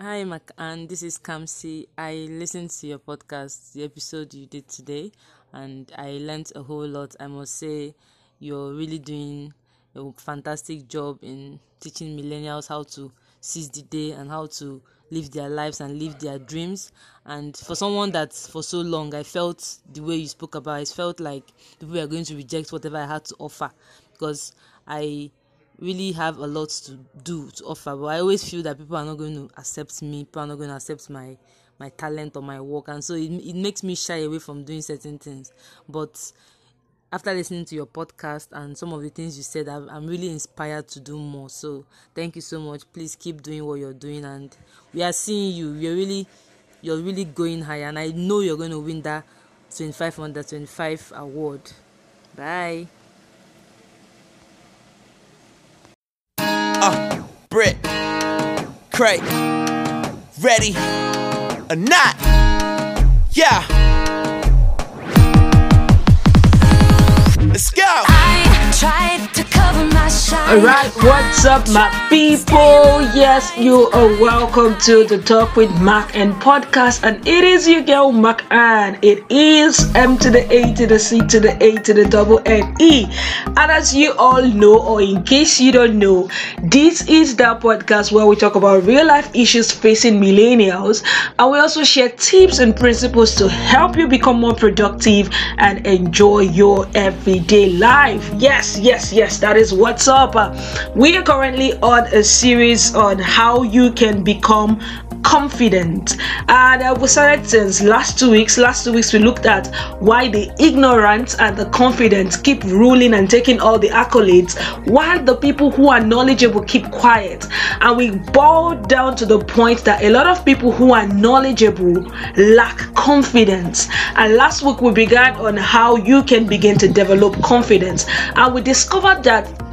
Hi, Macanne, this is Kamsi. I listened to your podcast, the episode you did today, and I learned a whole lot. I must say, you're really doing a fantastic job in teaching millennials how to seize the day and how to live their lives and live their dreams. And for someone that for so long I felt the way you spoke about, it felt like people are going to reject whatever I had to offer because I really have a lot to do to offer but i always feel that people are not going to accept me people are not going to accept my my talent or my work and so it, it makes me shy away from doing certain things. But after listening to your podcast and some of the things you said i'm really inspired to do more so thank you so much. Please keep doing what you're doing and we are seeing you. You're really you're really going high and i know you're going to win that 25 under 25 award. Bye Brit, Craig, ready or not? Yeah. Alright, what's up, my people? Yes, you are welcome to the Talk with Macanne podcast, and it is your girl Macanne it is M to the A to the C to the A to the double N E. And as you all know, or in case you don't know, this is the podcast where we talk about real life issues facing millennials, and we also share tips and principles to help you become more productive and enjoy your everyday life. Yes, yes, yes, that is what's up. We are currently on a series on how you can become confident. And uh, we started since last two weeks. Last two weeks we looked at why the ignorant and the confident keep ruling and taking all the accolades while the people who are knowledgeable keep quiet. And we boiled down to the point that a lot of people who are knowledgeable lack confidence. And last week we began on how you can begin to develop confidence. And we discovered that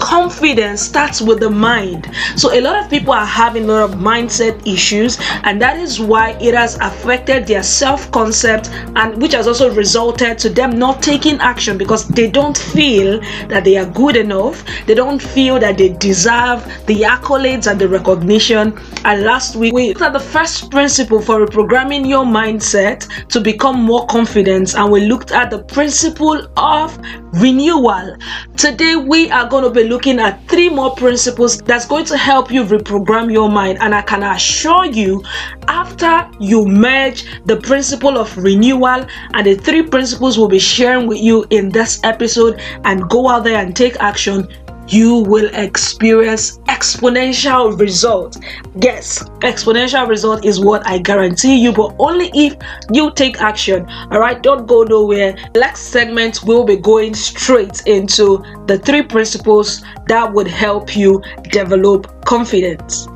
confidence starts with the mind. So a lot of people are having a lot of mindset issues, and that is why it has affected their self-concept, and which has also resulted to them not taking action because they don't feel that they are good enough. They don't feel that they deserve the accolades and the recognition. And last week we looked at the first principle for reprogramming your mindset to become more confident, and we looked at the principle of renewal. Today we are going to be looking at three more principles that's going to help you reprogram your mind. And I can assure you after you merge the principle of renewal and the three principles we'll be sharing with you in this episode and go out there and take action you will experience exponential result. Yes, exponential result is what I guarantee you, but only if you take action. All right, don't go nowhere. Next segment, we'll be going straight into the three principles that would help you develop confidence.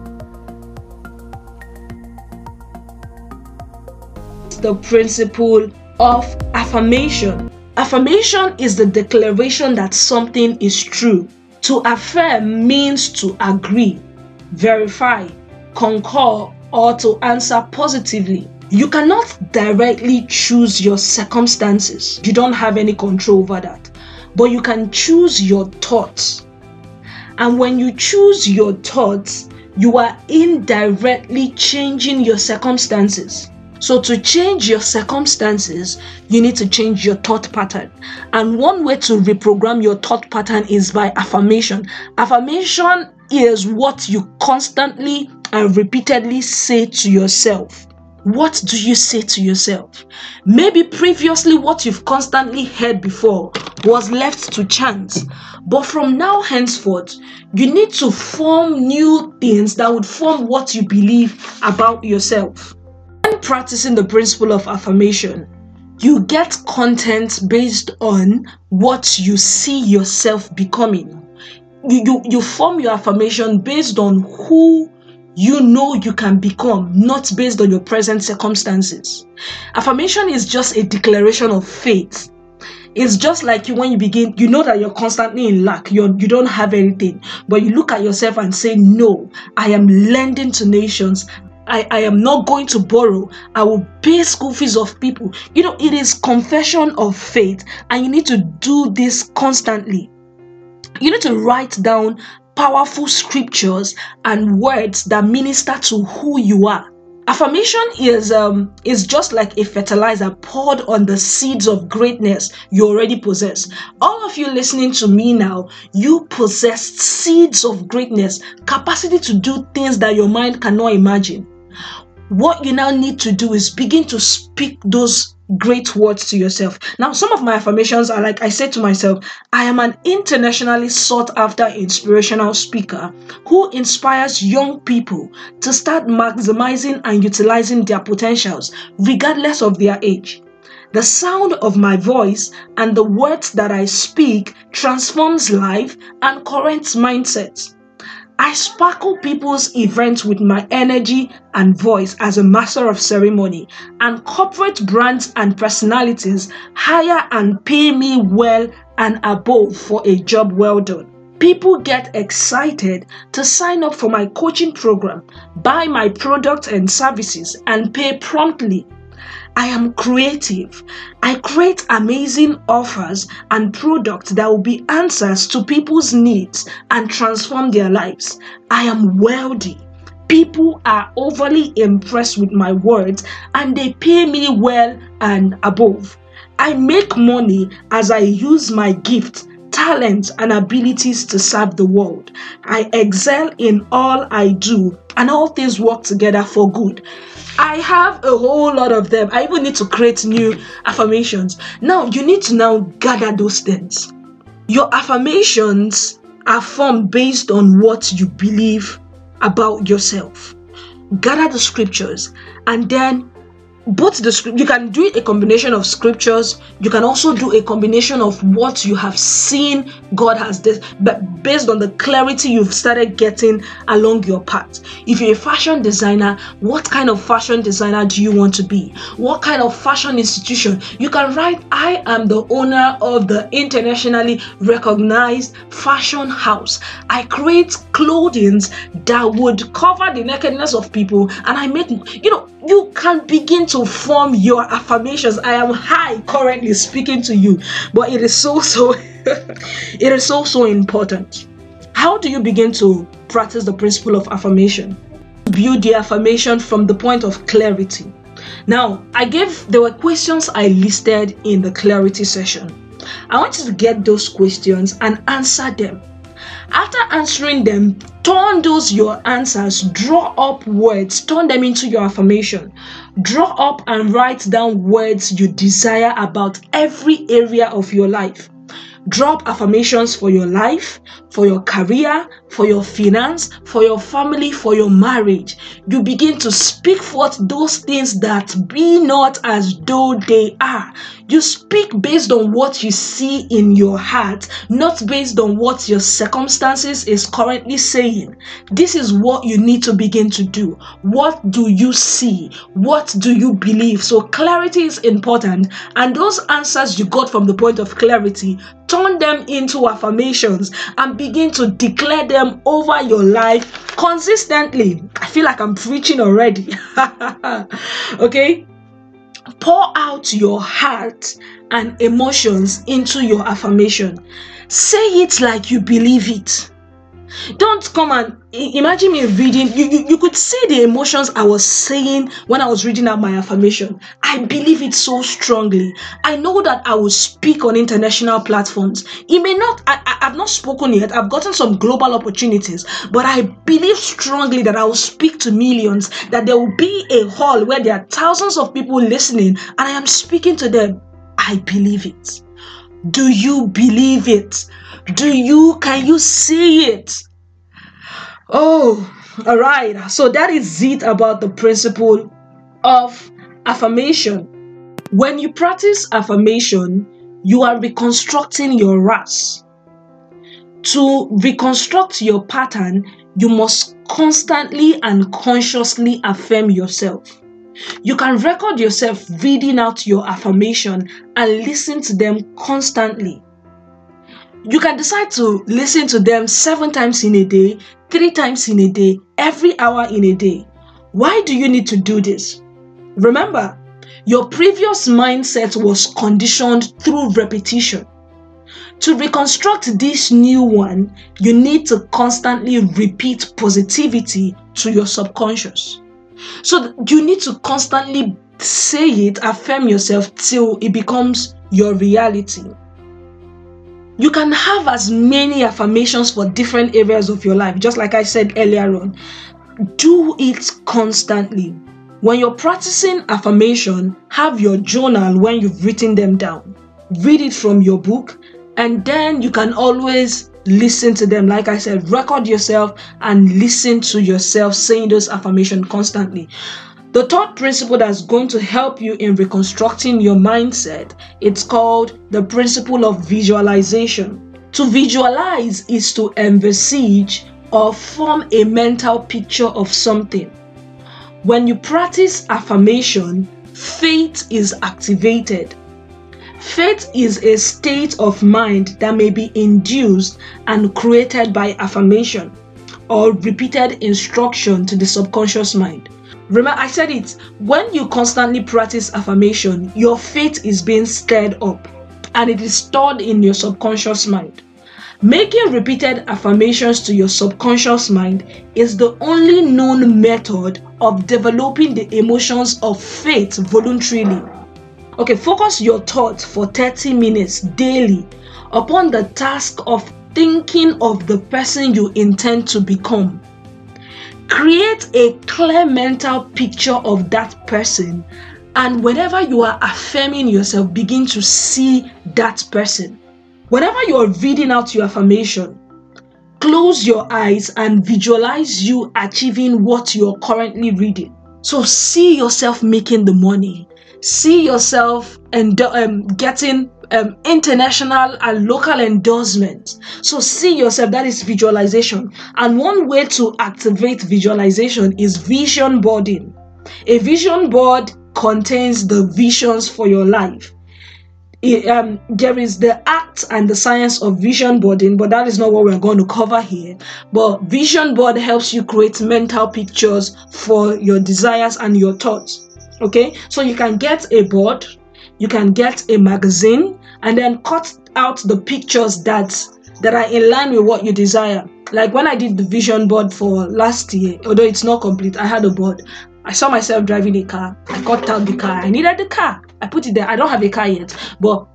The principle of affirmation. Affirmation is the declaration that something is true. To affirm means to agree, verify, concur, or to answer positively. You cannot directly choose your circumstances. You don't have any control over that. But you can choose your thoughts. And when you choose your thoughts, you are indirectly changing your circumstances. So, to change your circumstances, you need to change your thought pattern. And one way to reprogram your thought pattern is by affirmation. Affirmation is what you constantly and repeatedly say to yourself. What do you say to yourself? Maybe previously what you've constantly heard before was left to chance. But from now henceforth, you need to form new things that would form what you believe about yourself. Practicing the principle of affirmation, you get content based on what you see yourself becoming. You, you, you form your affirmation based on who you know you can become, not based on your present circumstances. Affirmation is just a declaration of faith. It's just like you when you begin, you know that you're constantly in lack, you're, you don't have anything, but you look at yourself and say, No, I am lending to nations. I, I am not going to borrow. I will pay school fees of people. You know, it is confession of faith, and you need to do this constantly. You need to write down powerful scriptures and words that minister to who you are. Affirmation is um is just like a fertilizer poured on the seeds of greatness you already possess. All of you listening to me now, you possess seeds of greatness, capacity to do things that your mind cannot imagine. What you now need to do is begin to speak those great words to yourself. Now, some of my affirmations are like I said to myself, I am an internationally sought after inspirational speaker who inspires young people to start maximizing and utilizing their potentials, regardless of their age. The sound of my voice and the words that I speak transforms life and currents mindsets. I sparkle people's events with my energy and voice as a master of ceremony, and corporate brands and personalities hire and pay me well and above for a job well done. People get excited to sign up for my coaching program, buy my products and services, and pay promptly I am creative. I create amazing offers and products that will be answers to people's needs and transform their lives. I am wealthy. People are overly impressed with my words and they pay me well and above. I make money as I use my gift talents and abilities to serve the world. I excel in all I do, and all things work together for good. I have a whole lot of them. I even need to create new affirmations. Now, you need to now gather those things. Your affirmations are formed based on what you believe about yourself. Gather the scriptures and then both the script you can do a combination of scriptures you can also do a combination of what you have seen god has this, but based on the clarity you've started getting along your path. If you're a fashion designer what kind of fashion designer do you want to be? What kind of fashion institution? You can write i am the owner of the internationally recognized fashion house. I create clothing that would cover the nakedness of people and i make you know you can begin to form your affirmations. I am high currently speaking to you, but it is so so it is so so important. How do you begin to practice the principle of affirmation? Build the affirmation from the point of clarity. Now, I gave there were questions I listed in the clarity session. I want you to get those questions and answer them after answering them, turn those your answers, draw up words, turn them into your affirmation. Draw up and write down words you desire about every area of your life. Drop affirmations for your life, for your career, for your finance, for your family, for your marriage. You begin to speak forth those things that be not as though they are. You speak based on what you see in your heart, not based on what your circumstances is currently saying. This is what you need to begin to do. What do you see? What do you believe? So, clarity is important, and those answers you got from the point of clarity, turn them into affirmations and begin to declare them over your life consistently. I feel like I'm preaching already. okay? Pour out your heart and emotions into your affirmation. Say it like you believe it. Don't come and imagine me reading. You, you, you could see the emotions I was saying when I was reading out my affirmation. I believe it so strongly. I know that I will speak on international platforms. It may not, I, I, I've not spoken yet. I've gotten some global opportunities, but I believe strongly that I will speak to millions, that there will be a hall where there are thousands of people listening, and I am speaking to them. I believe it. Do you believe it? Do you can you see it? Oh, all right. So that is it about the principle of affirmation. When you practice affirmation, you are reconstructing your RAS. To reconstruct your pattern, you must constantly and consciously affirm yourself. You can record yourself reading out your affirmation and listen to them constantly. You can decide to listen to them seven times in a day, three times in a day, every hour in a day. Why do you need to do this? Remember, your previous mindset was conditioned through repetition. To reconstruct this new one, you need to constantly repeat positivity to your subconscious. So you need to constantly say it, affirm yourself till it becomes your reality. You can have as many affirmations for different areas of your life, just like I said earlier on. Do it constantly. When you're practicing affirmation, have your journal when you've written them down. Read it from your book, and then you can always listen to them. Like I said, record yourself and listen to yourself saying those affirmations constantly. The third principle that's going to help you in reconstructing your mindset, it's called the principle of visualization. To visualize is to envisage or form a mental picture of something. When you practice affirmation, faith is activated. Faith is a state of mind that may be induced and created by affirmation or repeated instruction to the subconscious mind. Remember, I said it when you constantly practice affirmation, your faith is being stirred up and it is stored in your subconscious mind. Making repeated affirmations to your subconscious mind is the only known method of developing the emotions of faith voluntarily. Okay, focus your thoughts for 30 minutes daily upon the task of thinking of the person you intend to become. Create a clear mental picture of that person, and whenever you are affirming yourself, begin to see that person. Whenever you are reading out your affirmation, close your eyes and visualize you achieving what you're currently reading. So, see yourself making the money, see yourself and um, getting um, international and local endorsements. So see yourself, that is visualization. And one way to activate visualization is vision boarding. A vision board contains the visions for your life. It, um, there is the art and the science of vision boarding, but that is not what we're going to cover here. But vision board helps you create mental pictures for your desires and your thoughts. Okay, so you can get a board, you can get a magazine, and then cut out the pictures that that are in line with what you desire. Like when I did the vision board for last year, although it's not complete, I had a board. I saw myself driving a car. I cut out the car. I needed the car. I put it there. I don't have a car yet, but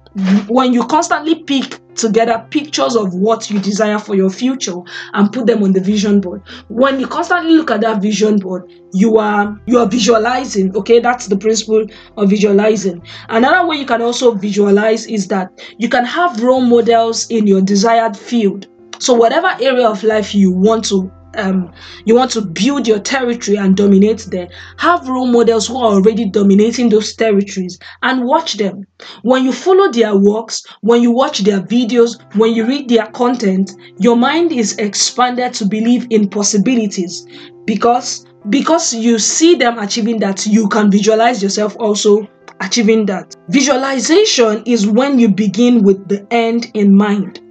when you constantly pick together pictures of what you desire for your future and put them on the vision board. When you constantly look at that vision board you are you are visualizing okay? That's the principle of visualizing. Another way you can also visualize is that you can have role models in your desired field. So whatever area of life you want to um, you want to build your territory and dominate there, have role models who are already dominating those territories and watch them. When you follow their works, when you watch their videos, when you read their content, your mind is expanded to believe in possibilities because because you see them achieving that, you can visualize yourself also achieving that. Visualization is when you begin with the end in mind.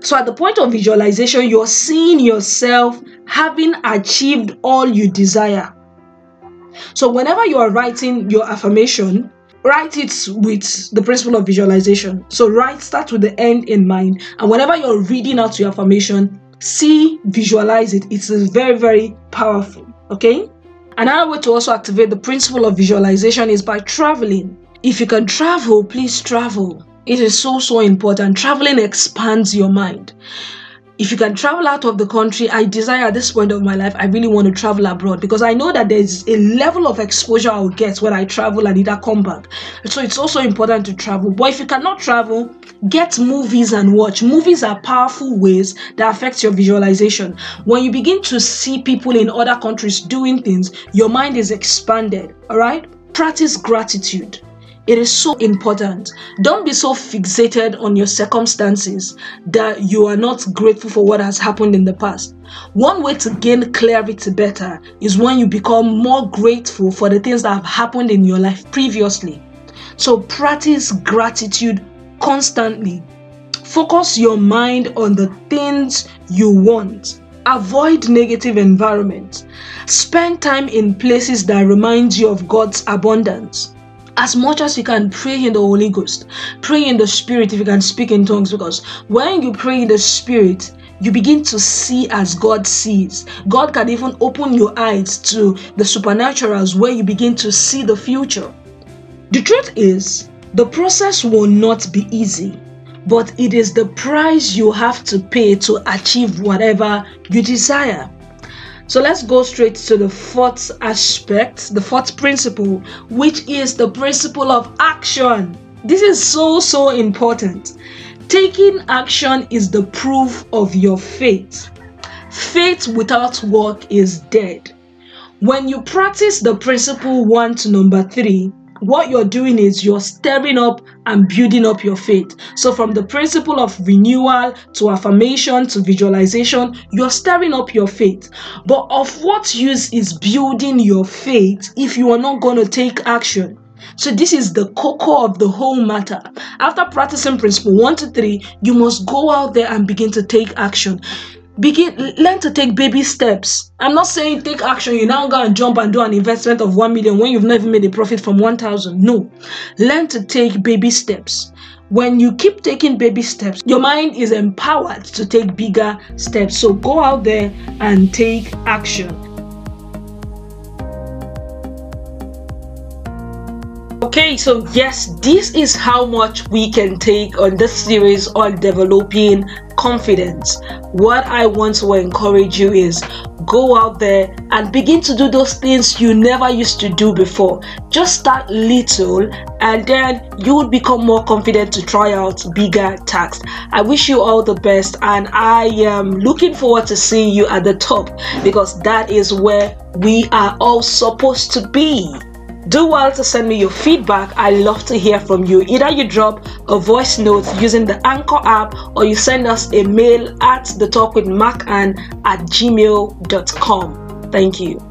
So, at the point of visualization, you're seeing yourself having achieved all you desire. So, whenever you are writing your affirmation, write it with the principle of visualization. So, write, start with the end in mind. And whenever you're reading out your affirmation, see, visualize it. It's very, very powerful. Okay? Another way to also activate the principle of visualization is by traveling. If you can travel, please travel. It is so, so important. Traveling expands your mind. If you can travel out of the country, I desire at this point of my life, I really want to travel abroad because I know that there's a level of exposure I'll get when I travel and either come back. So it's also important to travel. But if you cannot travel, get movies and watch. Movies are powerful ways that affect your visualization. When you begin to see people in other countries doing things, your mind is expanded. All right? Practice gratitude. It is so important. Don't be so fixated on your circumstances that you are not grateful for what has happened in the past. One way to gain clarity better is when you become more grateful for the things that have happened in your life previously. So practice gratitude constantly. Focus your mind on the things you want. Avoid negative environments. Spend time in places that remind you of God's abundance as much as you can pray in the Holy Ghost, pray in the Spirit if you can speak in tongues, because when you pray in the Spirit, you begin to see as God sees. God can even open your eyes to the supernaturals where you begin to see the future. The truth is, the process will not be easy, but it is the price you have to pay to achieve whatever you desire. So let's go straight to the fourth aspect, the fourth principle, which is the principle of action. This is so, so important. Taking action is the proof of your faith. Faith without work is dead. When you practice the principle 1 to number 3, what you're doing is you're stirring up and building up your faith. So, from the principle of renewal to affirmation to visualization, you're stirring up your faith. But of what use is building your faith if you are not going to take action? So, this is the cocoa of the whole matter. After practicing principle one to three, you must go out there and begin to take action begin learn to take baby steps. I'm not saying take action. You now go and jump and do an investment of 1 million when you've never made a profit from 1000 no. Learn to take baby steps. When you keep taking baby steps your mind is empowered to take bigger steps. So go out there and take action Okay, so yes, this is how much we can take on this series on developing confidence. What I want to encourage you is go out there and begin to do those things you never used to do before. Just start little and then you will become more confident to try out bigger tasks. I wish you all the best and I am looking forward to seeing you at the top because that is where we are all supposed to be. Do well to send me your feedback. I love to hear from you. Either you drop a voice note using the Anchor app or you send us a mail at the talk with Macanne at gmail.com. Thank you.